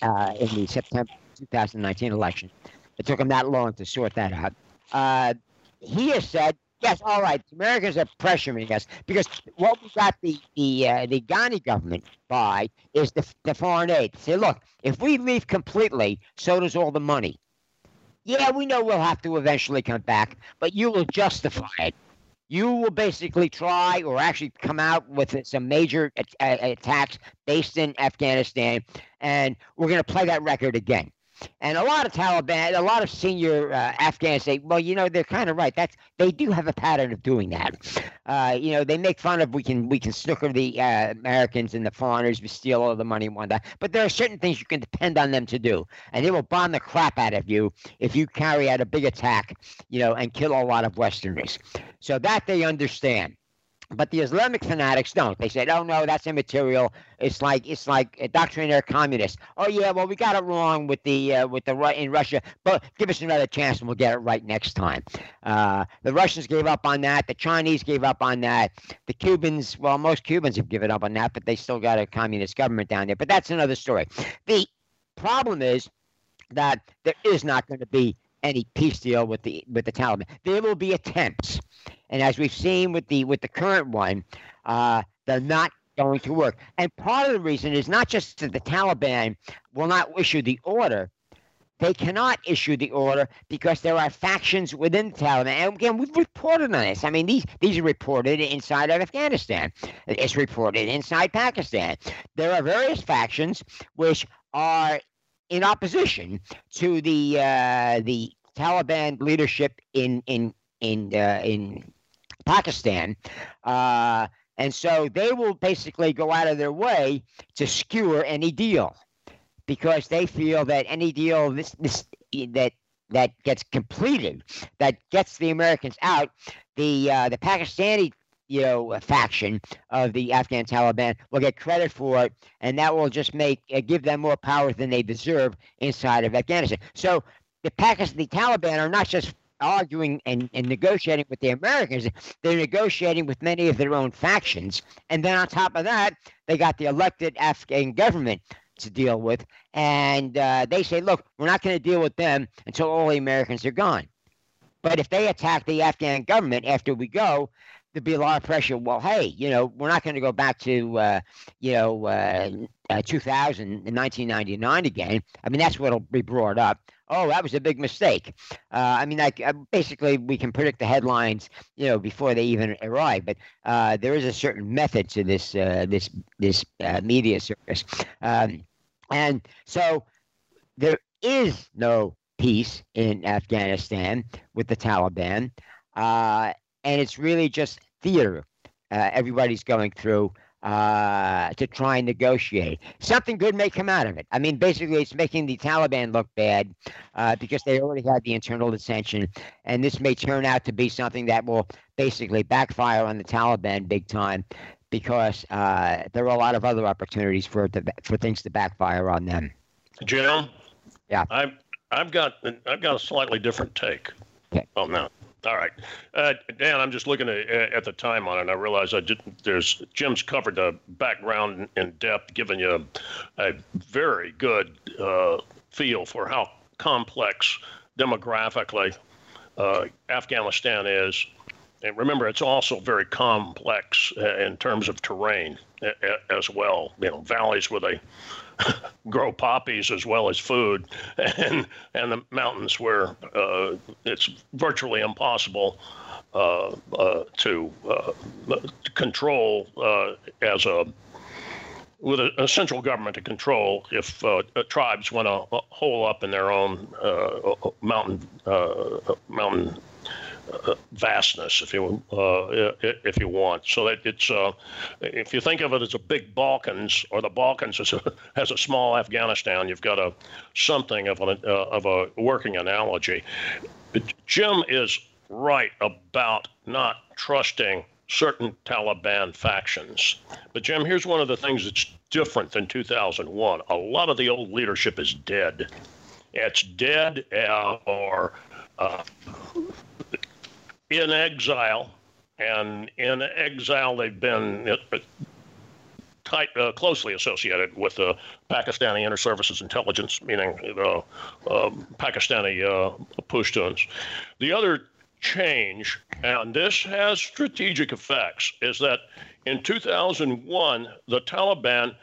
uh, in the September 2019 election. It took them that long to sort that out. Uh, he has said, yes, all right, the Americans are pressuring us because what we got the the uh, the Ghani government by is the, the foreign aid. Say, look, if we leave completely, so does all the money. Yeah, we know we'll have to eventually come back, but you will justify it. You will basically try or actually come out with some major attacks based in Afghanistan, and we're going to play that record again. And a lot of Taliban, a lot of senior uh, Afghans say, well, you know, they're kind of right. That's they do have a pattern of doing that. Uh, you know, they make fun of we can we can snooker the uh, Americans and the foreigners, we steal all the money and whatnot. But there are certain things you can depend on them to do, and they will bomb the crap out of you if you carry out a big attack, you know, and kill a lot of Westerners. So that they understand. But the Islamic fanatics don't. They said, "Oh no, that's immaterial. It's like it's like a doctrinaire communist." Oh yeah, well we got it wrong with the uh, with the in Russia, but give us another chance and we'll get it right next time. Uh, the Russians gave up on that. The Chinese gave up on that. The Cubans, well, most Cubans have given up on that, but they still got a communist government down there. But that's another story. The problem is that there is not going to be any peace deal with the with the Taliban. There will be attempts, and as we've seen with the with the current one, uh, they're not going to work. And part of the reason is not just that the Taliban will not issue the order. They cannot issue the order because there are factions within the Taliban. And again, we've reported on this. I mean, these these are reported inside of Afghanistan. It's reported inside Pakistan. There are various factions which are in opposition to the uh, the Taliban leadership in in in uh, in Pakistan. Uh, and so they will basically go out of their way to skewer any deal because they feel that any deal this, this that that gets completed that gets the Americans out, the uh, the Pakistani you know, faction of the Afghan Taliban will get credit for it, and that will just make uh, give them more power than they deserve inside of Afghanistan. So the Pakistan, the Taliban are not just arguing and, and negotiating with the Americans, they're negotiating with many of their own factions, and then on top of that, they got the elected Afghan government to deal with, and uh, they say, look, we're not going to deal with them until all the Americans are gone. But if they attack the Afghan government after we go, there'd be a lot of pressure. Well, hey, you know, we're not going to go back to, uh, you know, uh, uh, 2000 and 1999 again. I mean, that's what'll be brought up. Oh, that was a big mistake. Uh, I mean, like uh, basically, we can predict the headlines, you know, before they even arrive. But uh, there is a certain method to this uh, this this media service, um, and so there is no peace in Afghanistan with the Taliban. And it's really just theater uh, everybody's going through uh, to try and negotiate. Something good may come out of it. I mean, basically, it's making the Taliban look bad uh, because they already had the internal dissension, and this may turn out to be something that will basically backfire on the Taliban big time because uh, there are a lot of other opportunities for to, for things to backfire on them. Jim, yeah, I've I've got I've got a slightly different take okay. on that. All right, uh, Dan. I'm just looking at, at, the time on it. and I realize I didn't. There's Jim's covered the background in depth, giving you a, a very good uh, feel for how complex demographically uh, Afghanistan is. And remember, it's also very complex uh, in terms of terrain as well. You know, valleys with a [LAUGHS] grow poppies as well as food, [LAUGHS] and and the mountains where uh, it's virtually impossible uh, uh, to, uh, control uh, as a with a, a, central government to control if uh, tribes want to hole up in their own mountain mountain vastness, if you uh, if you want. So that it's uh, if you think of it as a big Balkans or the Balkans as a as a small Afghanistan, you've got a something of an uh, of a working analogy. Jim is right about not trusting certain Taliban factions. But Jim, here's one of the things that's different than 2001. A lot of the old leadership is dead. It's dead or uh, in exile, and in exile they've been uh, tight, uh, closely associated with the Pakistani Inter-Services Intelligence, meaning the uh, Pakistani uh, Pashtuns. The other change, and this has strategic effects, is that in 2001 the Taliban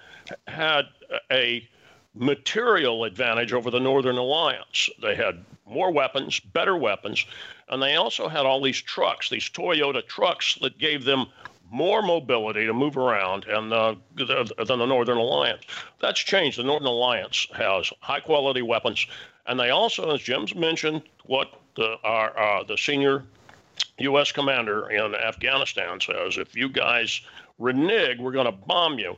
had a material advantage over the Northern Alliance. They had more weapons, better weapons, and they also had all these trucks, these Toyota trucks that gave them more mobility to move around and uh, than the Northern Alliance. That's changed. The Northern Alliance has high quality weapons, and they also, as Jim's mentioned, what the, our, uh, the senior U.S. commander in Afghanistan says: if you guys renege, we're going to bomb you.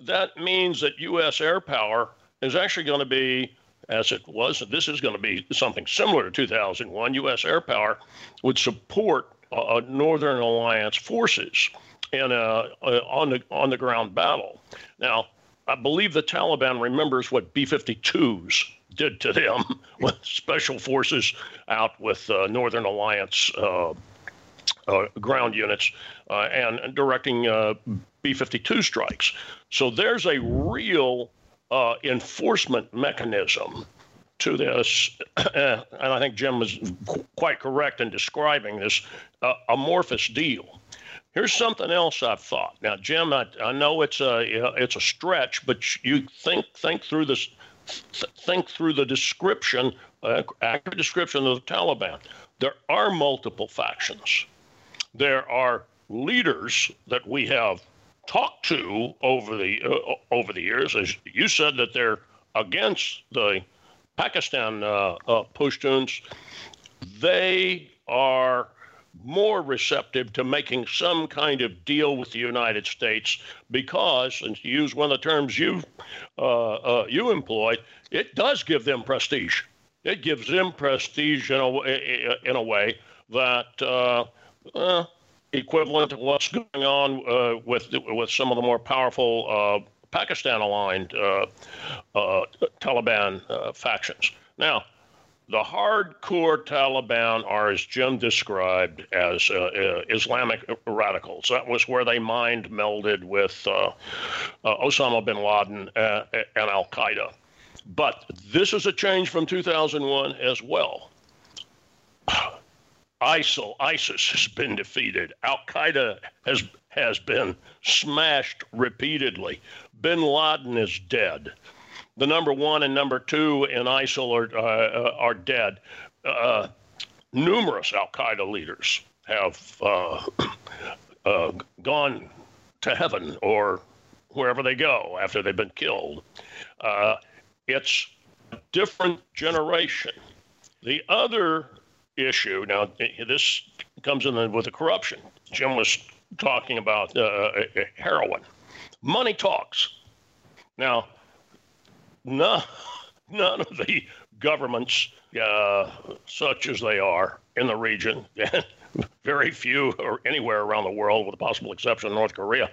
That means that U.S. air power is actually going to be as it was, this is going to be something similar to 2001. U.S. air power would support uh, Northern Alliance forces in a, a, on the on the ground battle. Now, I believe the Taliban remembers what B-52s did to them [LAUGHS] with special forces out with uh, Northern Alliance uh, uh, ground units uh, and, and, directing uh, B-52 strikes. So there's a real uh, enforcement mechanism to this, [CLEARS THROAT] and I think Jim was quite correct in describing this uh, amorphous deal. Here's something else I've thought. Now, Jim, I, I know it's a it's a stretch, but you think think through this, think through the description, uh, accurate description of the Taliban. There are multiple factions. There are leaders that we have talked to over the uh, over the years, as you said that they're against the Pakistan uh, uh, they are more receptive to making some kind of deal with the United States because, and to use one of the terms you uh, uh, you employed, it does give them prestige. It gives them prestige in a in a way that uh, uh equivalent to what's going on uh, with with some of the more powerful uh, Pakistan-aligned uh, uh Taliban uh, factions. Now, the hardcore Taliban are, as Jim described, as uh, Islamic radicals. That was where they mind melded with Osama bin Laden and Al Qaeda. But this is a change from 2001 as well. ISIL, ISIS has been defeated. Al Qaeda has has been smashed repeatedly. Bin Laden is dead. The number one and number two in ISIL are uh, are dead. Uh, numerous Al Qaeda leaders have uh, [CLEARS THROAT] uh, gone to heaven or wherever they go after they've been killed. Uh, it's a different generation. The other issue now, this comes in with the corruption. Jim was talking about uh, heroin. Money talks. Now, none, [LAUGHS] none of the governments, uh, such as they are in the region, [LAUGHS] very few or anywhere around the world, with the possible exception of North Korea,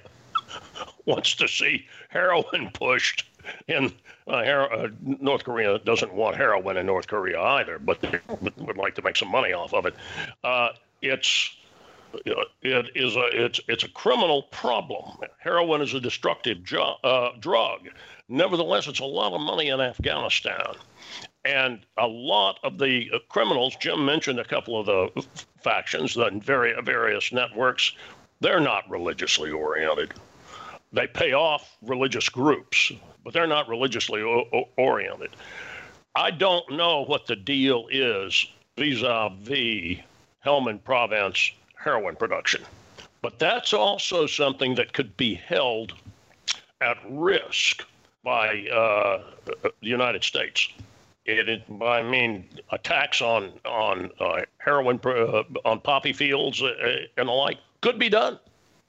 [LAUGHS] wants to see heroin pushed in uh, her- uh, North Korea doesn't want heroin in North Korea either, but they would like to make some money off of it. Uh, it's it is a it's it's a criminal problem. Heroin is a destructive jo- uh, drug. Nevertheless, it's a lot of money in Afghanistan, and a lot of the uh, criminals. Jim mentioned a couple of the factions, the very various networks. They're not religiously oriented. They pay off religious groups, but they're not religiously o- oriented. I don't know what the deal is vis-a-vis Helmand Province heroin production. But that's also something that could be held at risk by uh, the United States. It, it, I mean, attacks on on uh, heroin uh, on poppy fields uh, and the like could be done,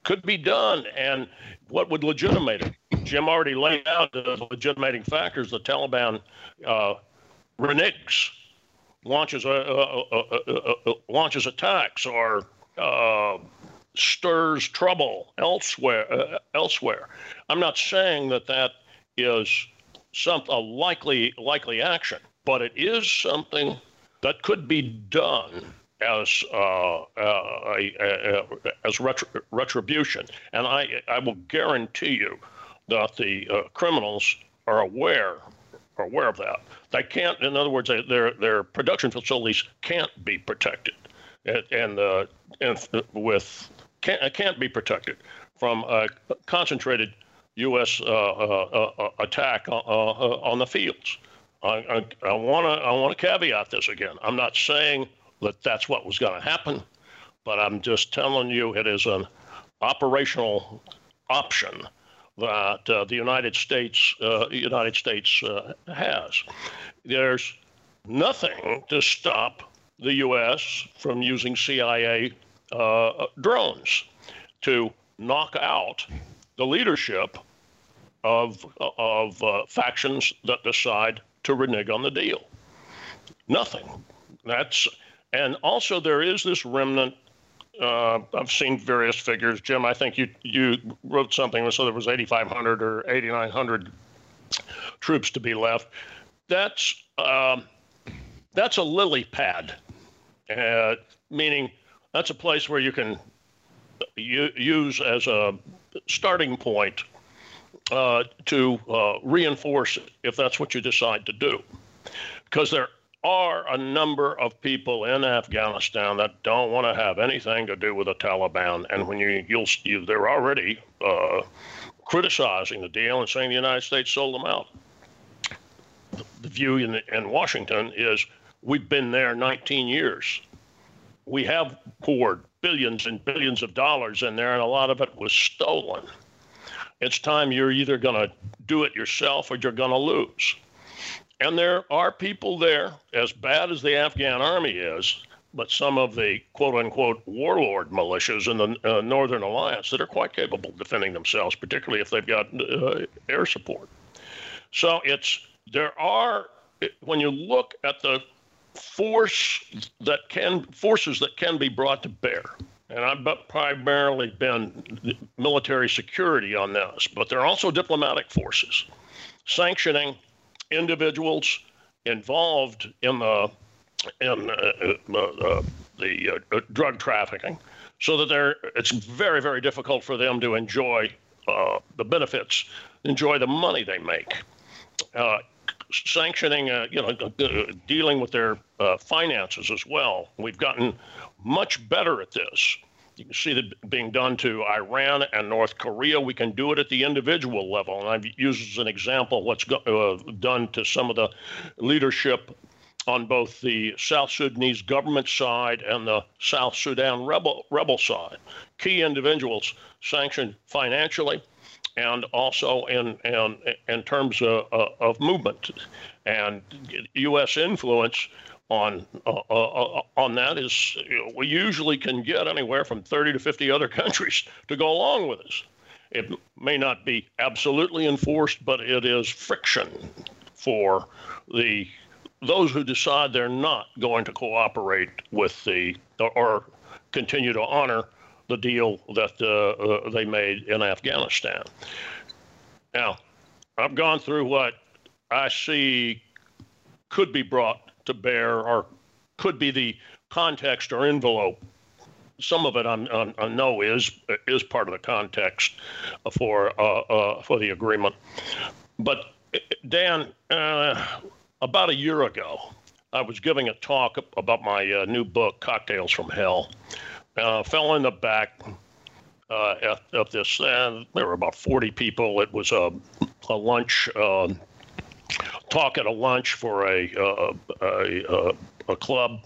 could be done. And what would legitimate it? Jim already laid out the legitimating factors. The Taliban uh, reneges, launches launches attacks, or uh, stirs trouble elsewhere. Uh, elsewhere, I'm not saying that that is some a likely likely action, but it is something that could be done as uh, uh, as retri- retribution. And I I will guarantee you that the uh, criminals are aware are aware of that. They can't, in other words, they, their their production facilities can't be protected and uh, and with can't, can't be protected from a concentrated U.S. Uh, uh, uh, attack on the fields. I want to I want to caveat this again. I'm not saying that that's what was going to happen, but I'm just telling you it is an operational option that uh, the United States uh, United States uh, has. There's nothing to stop the U.S. from using CIA uh, drones to knock out the leadership of, of uh, factions that decide to renege on the deal. Nothing. That's and also there is this remnant. Uh, I've seen various figures. Jim, I think you you wrote something so there was 8,500 or 8,900 troops to be left. That's um, that's a lily pad uh, meaning that's a place where you can u- use as a starting point uh, to uh, reinforce if that's what you decide to do. Because there are a number of people in Afghanistan that don't want to have anything to do with the Taliban, and when you you'll you, they're already uh, criticizing the deal and saying the United States sold them out. The view in, in Washington is We've been there 19 years. We have poured billions and billions of dollars in there, and a lot of it was stolen. It's time you're either going to do it yourself or you're going to lose. And there are people there, as bad as the Afghan army is, but some of the quote unquote warlord militias in the uh, Northern Alliance that are quite capable of defending themselves, particularly if they've got uh, air support. So it's there are when you look at the force that can forces that can be brought to bear. And I've primarily been military security on this, but there are also diplomatic forces sanctioning individuals involved in the in uh, uh, uh, the uh, drug trafficking, so that they're it's very very difficult for them to enjoy uh, the benefits, enjoy the money they make. Sanctioning, you know, dealing with their finances as well. We've gotten much better at this. You can see that being done to Iran and North Korea. We can do it at the individual level. And I've used as an example what's go- uh, done to some of the leadership on both the South Sudanese government side and the South Sudan rebel, rebel side. Key individuals sanctioned financially and also in, in, in terms of, of movement. And U.S. influence on uh, uh, uh, on that is you know, we usually can get anywhere from 30 to 50 other [LAUGHS] countries to go along with us. It may not be absolutely enforced, but it is friction for the those who decide they're not going to cooperate with the or continue to honor the deal that uh, uh, they made in Afghanistan. Now, I've gone through what I see could be brought to bear or could be the context or envelope. Some of it I, I, I know is is part of the context for uh, uh, for the agreement. But Dan, uh, about a year ago, I was giving a talk about my uh, new book, Cocktails from Hell. Uh, fell in the back uh, at, this, there were about 40 people. It was a, a lunch talk at a lunch for a a, a, a, club,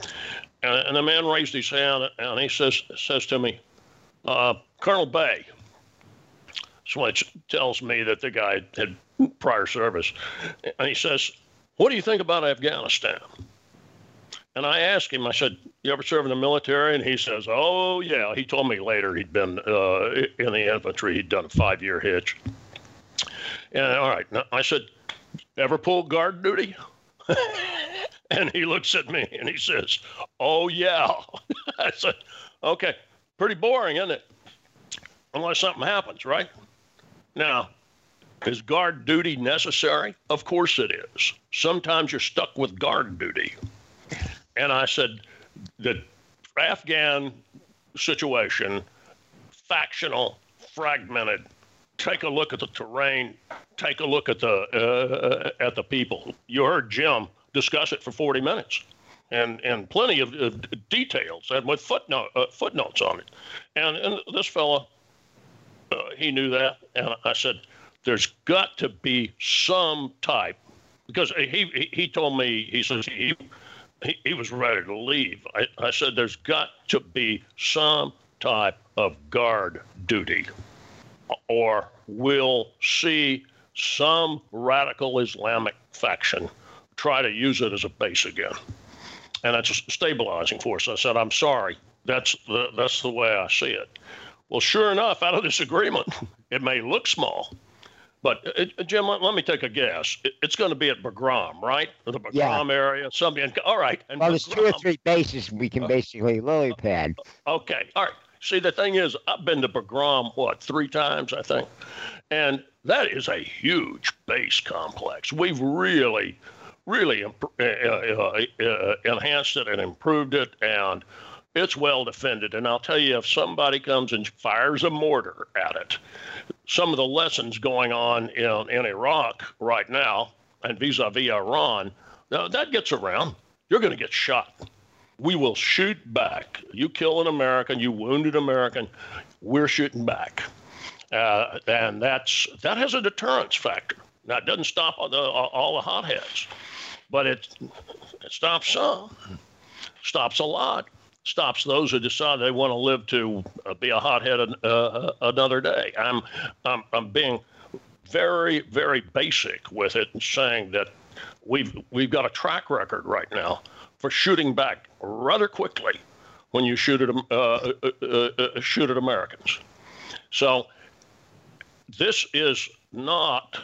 and, and, the man raised his hand and he says says to me, uh, Colonel Bay. Which tells me that the guy had prior service, and he says, "What do you think about Afghanistan?" And I asked him, I said, You ever serve in the military? And he says, Oh, yeah. He told me later he'd been uh, in the infantry, he'd done a five year hitch. And all right, I said, Ever pull guard duty? [LAUGHS] and he looks at me and he says, Oh, yeah. [LAUGHS] I said, Okay, pretty boring, isn't it? Unless something happens, right? Now, is guard duty necessary? Of course it is. Sometimes you're stuck with guard duty. And I said, The Afghan situation, factional, fragmented, take a look at the terrain, take a look at the uh, at the people. You heard Jim discuss it for 40 minutes, and and plenty of, of details and with footnote uh, footnotes on it. And and this fellow, uh, he knew that, and I said, "There's got to be some type." Because he, he told me he says he, he, he was ready to leave. I, I said there's got to be some type of guard duty or we'll see some radical Islamic faction try to use it as a base again. And that's a stabilizing force. I said, I'm sorry. That's the, that's the way I see it. Well, sure enough, out of this agreement, [LAUGHS] it may look small, but it, uh, Jim, let, let, me take a guess. It, it's going to be at Bagram, right? The Bagram yeah. area, something. All right. And well, Bagram, there's two or three bases we can uh, basically lily pad. Okay. All right. See, the thing is, I've been to Bagram, what, three times, I think? And that is a huge base complex. We've really, really uh, uh, uh, enhanced it and improved it, and it's well defended. And I'll tell you, if somebody comes and fires a mortar at it, some of the lessons going on in, in Iraq right now and vis a vis Iran, now that gets around. You're going to get shot we will shoot back. You kill an American, you wound an American, we're shooting back. Uh, and that's that has a deterrence factor. Now, it doesn't stop all the, all the hotheads, but it, it stops some, stops a lot, stops those who decide they want to live to uh, be a hothead uh, another day. I'm, I'm, I'm being very, very basic with it and saying that we've, we've got a track record right now for shooting back rather quickly when you shoot at, uh, uh, uh, uh, shoot at Americans. So this is not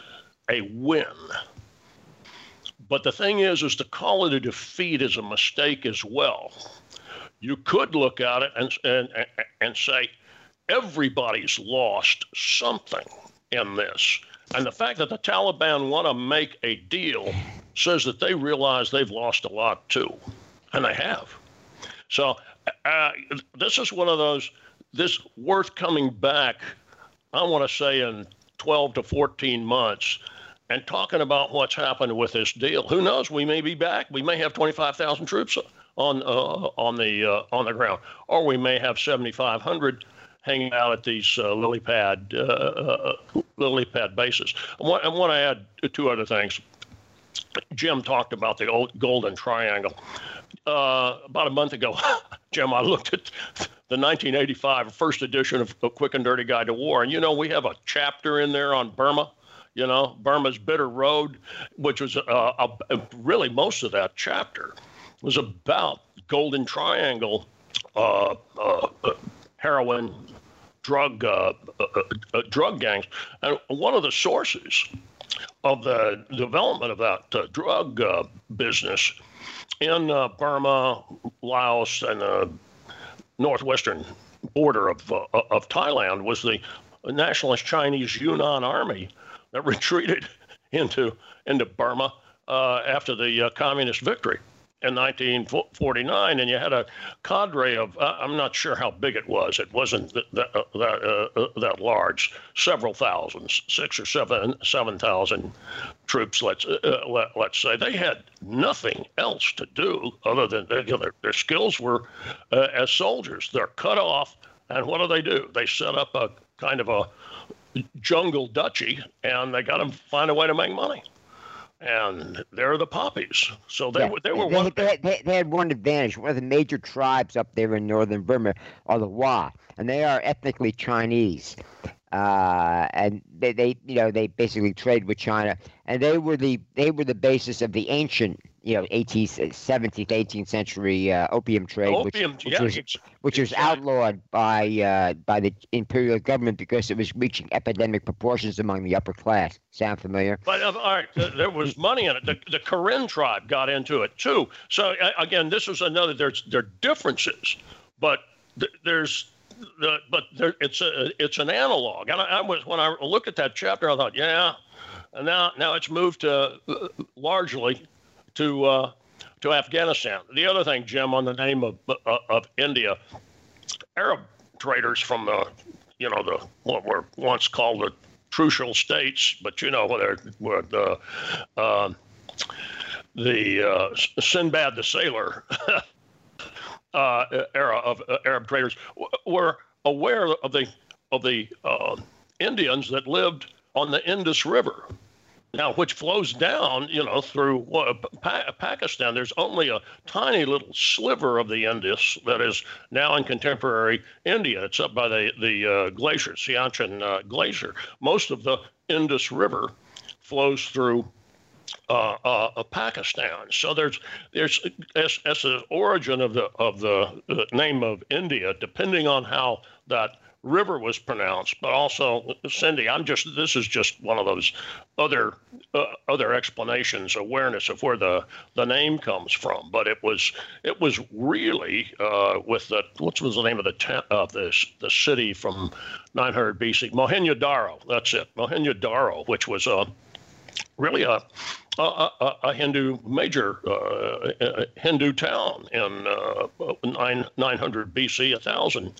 a win. But the thing is, is to call it a defeat is a mistake as well. You could look at it and, and, and say, everybody's lost something in this. And the fact that the Taliban want to make a deal says that they realize they've lost a lot too, and they have. So uh, this is one of those. This worth coming back. I want to say in 12 to 14 months and talking about what's happened with this deal. Who knows? We may be back. We may have 25,000 troops on uh, on the uh, on the ground, or we may have 7,500 hanging out at these uh, lily pad uh, uh, lily pad bases. I want, I want to add two other things. Jim talked about the old golden triangle. Uh, about a month ago, [LAUGHS] Jim, I looked at the 1985 first edition of Quick and Dirty Guide to War, and you know we have a chapter in there on Burma. You know Burma's Bitter Road, which was uh, a, really most of that chapter was about Golden Triangle, uh, uh, heroin, drug uh, uh, uh, uh, drug gangs, and one of the sources of the development of that uh, drug uh, business in Burma, Laos, and the northwestern border of of Thailand was the nationalist Chinese Yunnan army that [LAUGHS] retreated into into Burma after the communist victory in 1949, and you had a cadre of uh, I'm not sure how big it was. It wasn't that that, uh, that, uh, large, several thousands, six or seven seven thousand troops. Let's uh, uh, let, us say they had nothing else to do other than you know, their, their skills were uh, as soldiers. They're cut off, and what do they do? They set up a kind of a jungle duchy, and they got to find a way to make money and they're the poppies. So they yeah. were they were they, one. They, they, they, had one advantage. One of the major tribes up there in northern Burma are the Wa, and they are ethnically Chinese. Uh, and they, they, you know, they basically trade with China, and they were the they were the basis of the ancient you know 18th 17th 18th century uh, opium trade opium, which, which yeah, was which was outlawed by uh, by the imperial government because it was reaching epidemic proportions among the upper class. Sound familiar? But uh, all right there was money in it. The, the karen tribe got into it too. So again this is another there's there are differences but th- there's the, but there, it's a it's an analog. And I, I was when i looked at that chapter i thought yeah. And now now it's moved to uh, largely to uh, to Afghanistan. The other thing, Jim, on the name of uh, of India, Arab traders from the you know the what were once called the Trucial states, but you know whether were the uh, the uh, Sinbad the sailor [LAUGHS] uh, era of uh, Arab traders were aware of the of the uh, Indians that lived on the Indus River now, which flows down, you know, through uh, pa- Pakistan. There's only a tiny little sliver of the Indus that is now in contemporary India. It's up by the the uh, glacier, Siachen uh, Glacier. Most of the Indus River flows through uh, uh, Pakistan. So there's there's as, as the origin of the of the, the name of India, depending on how that river was pronounced, but also Sindhi. I'm just this is just one of those other uh, other explanations, awareness of where the the name comes from. But it was it was really uh, with the what was the name of the ta- of this the city from 900 BC, Mohenjo-daro. That's it, Mohenjo-daro, which was a really a a, a, a, Hindu major uh, Hindu town in uh, nine, 900 BC, a 1000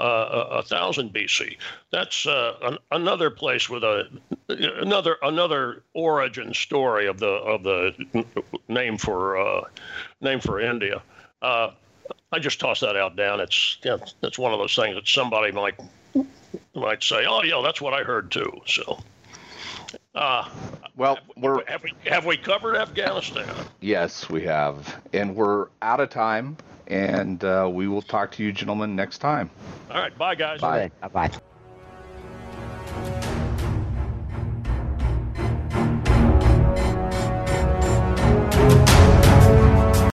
uh, a thousand BC. That's uh, an, another place with a another another origin story of the of the name for uh, name for India. Uh, I just toss that out down. It's yeah, it's one of those things that somebody might might say, "Oh yeah, that's what I heard too." So. Uh, well, we're have we have we covered Afghanistan? Yes, we have, and we're out of time and uh, we will talk to you gentlemen next time. All right. Bye, guys. Bye. Bye.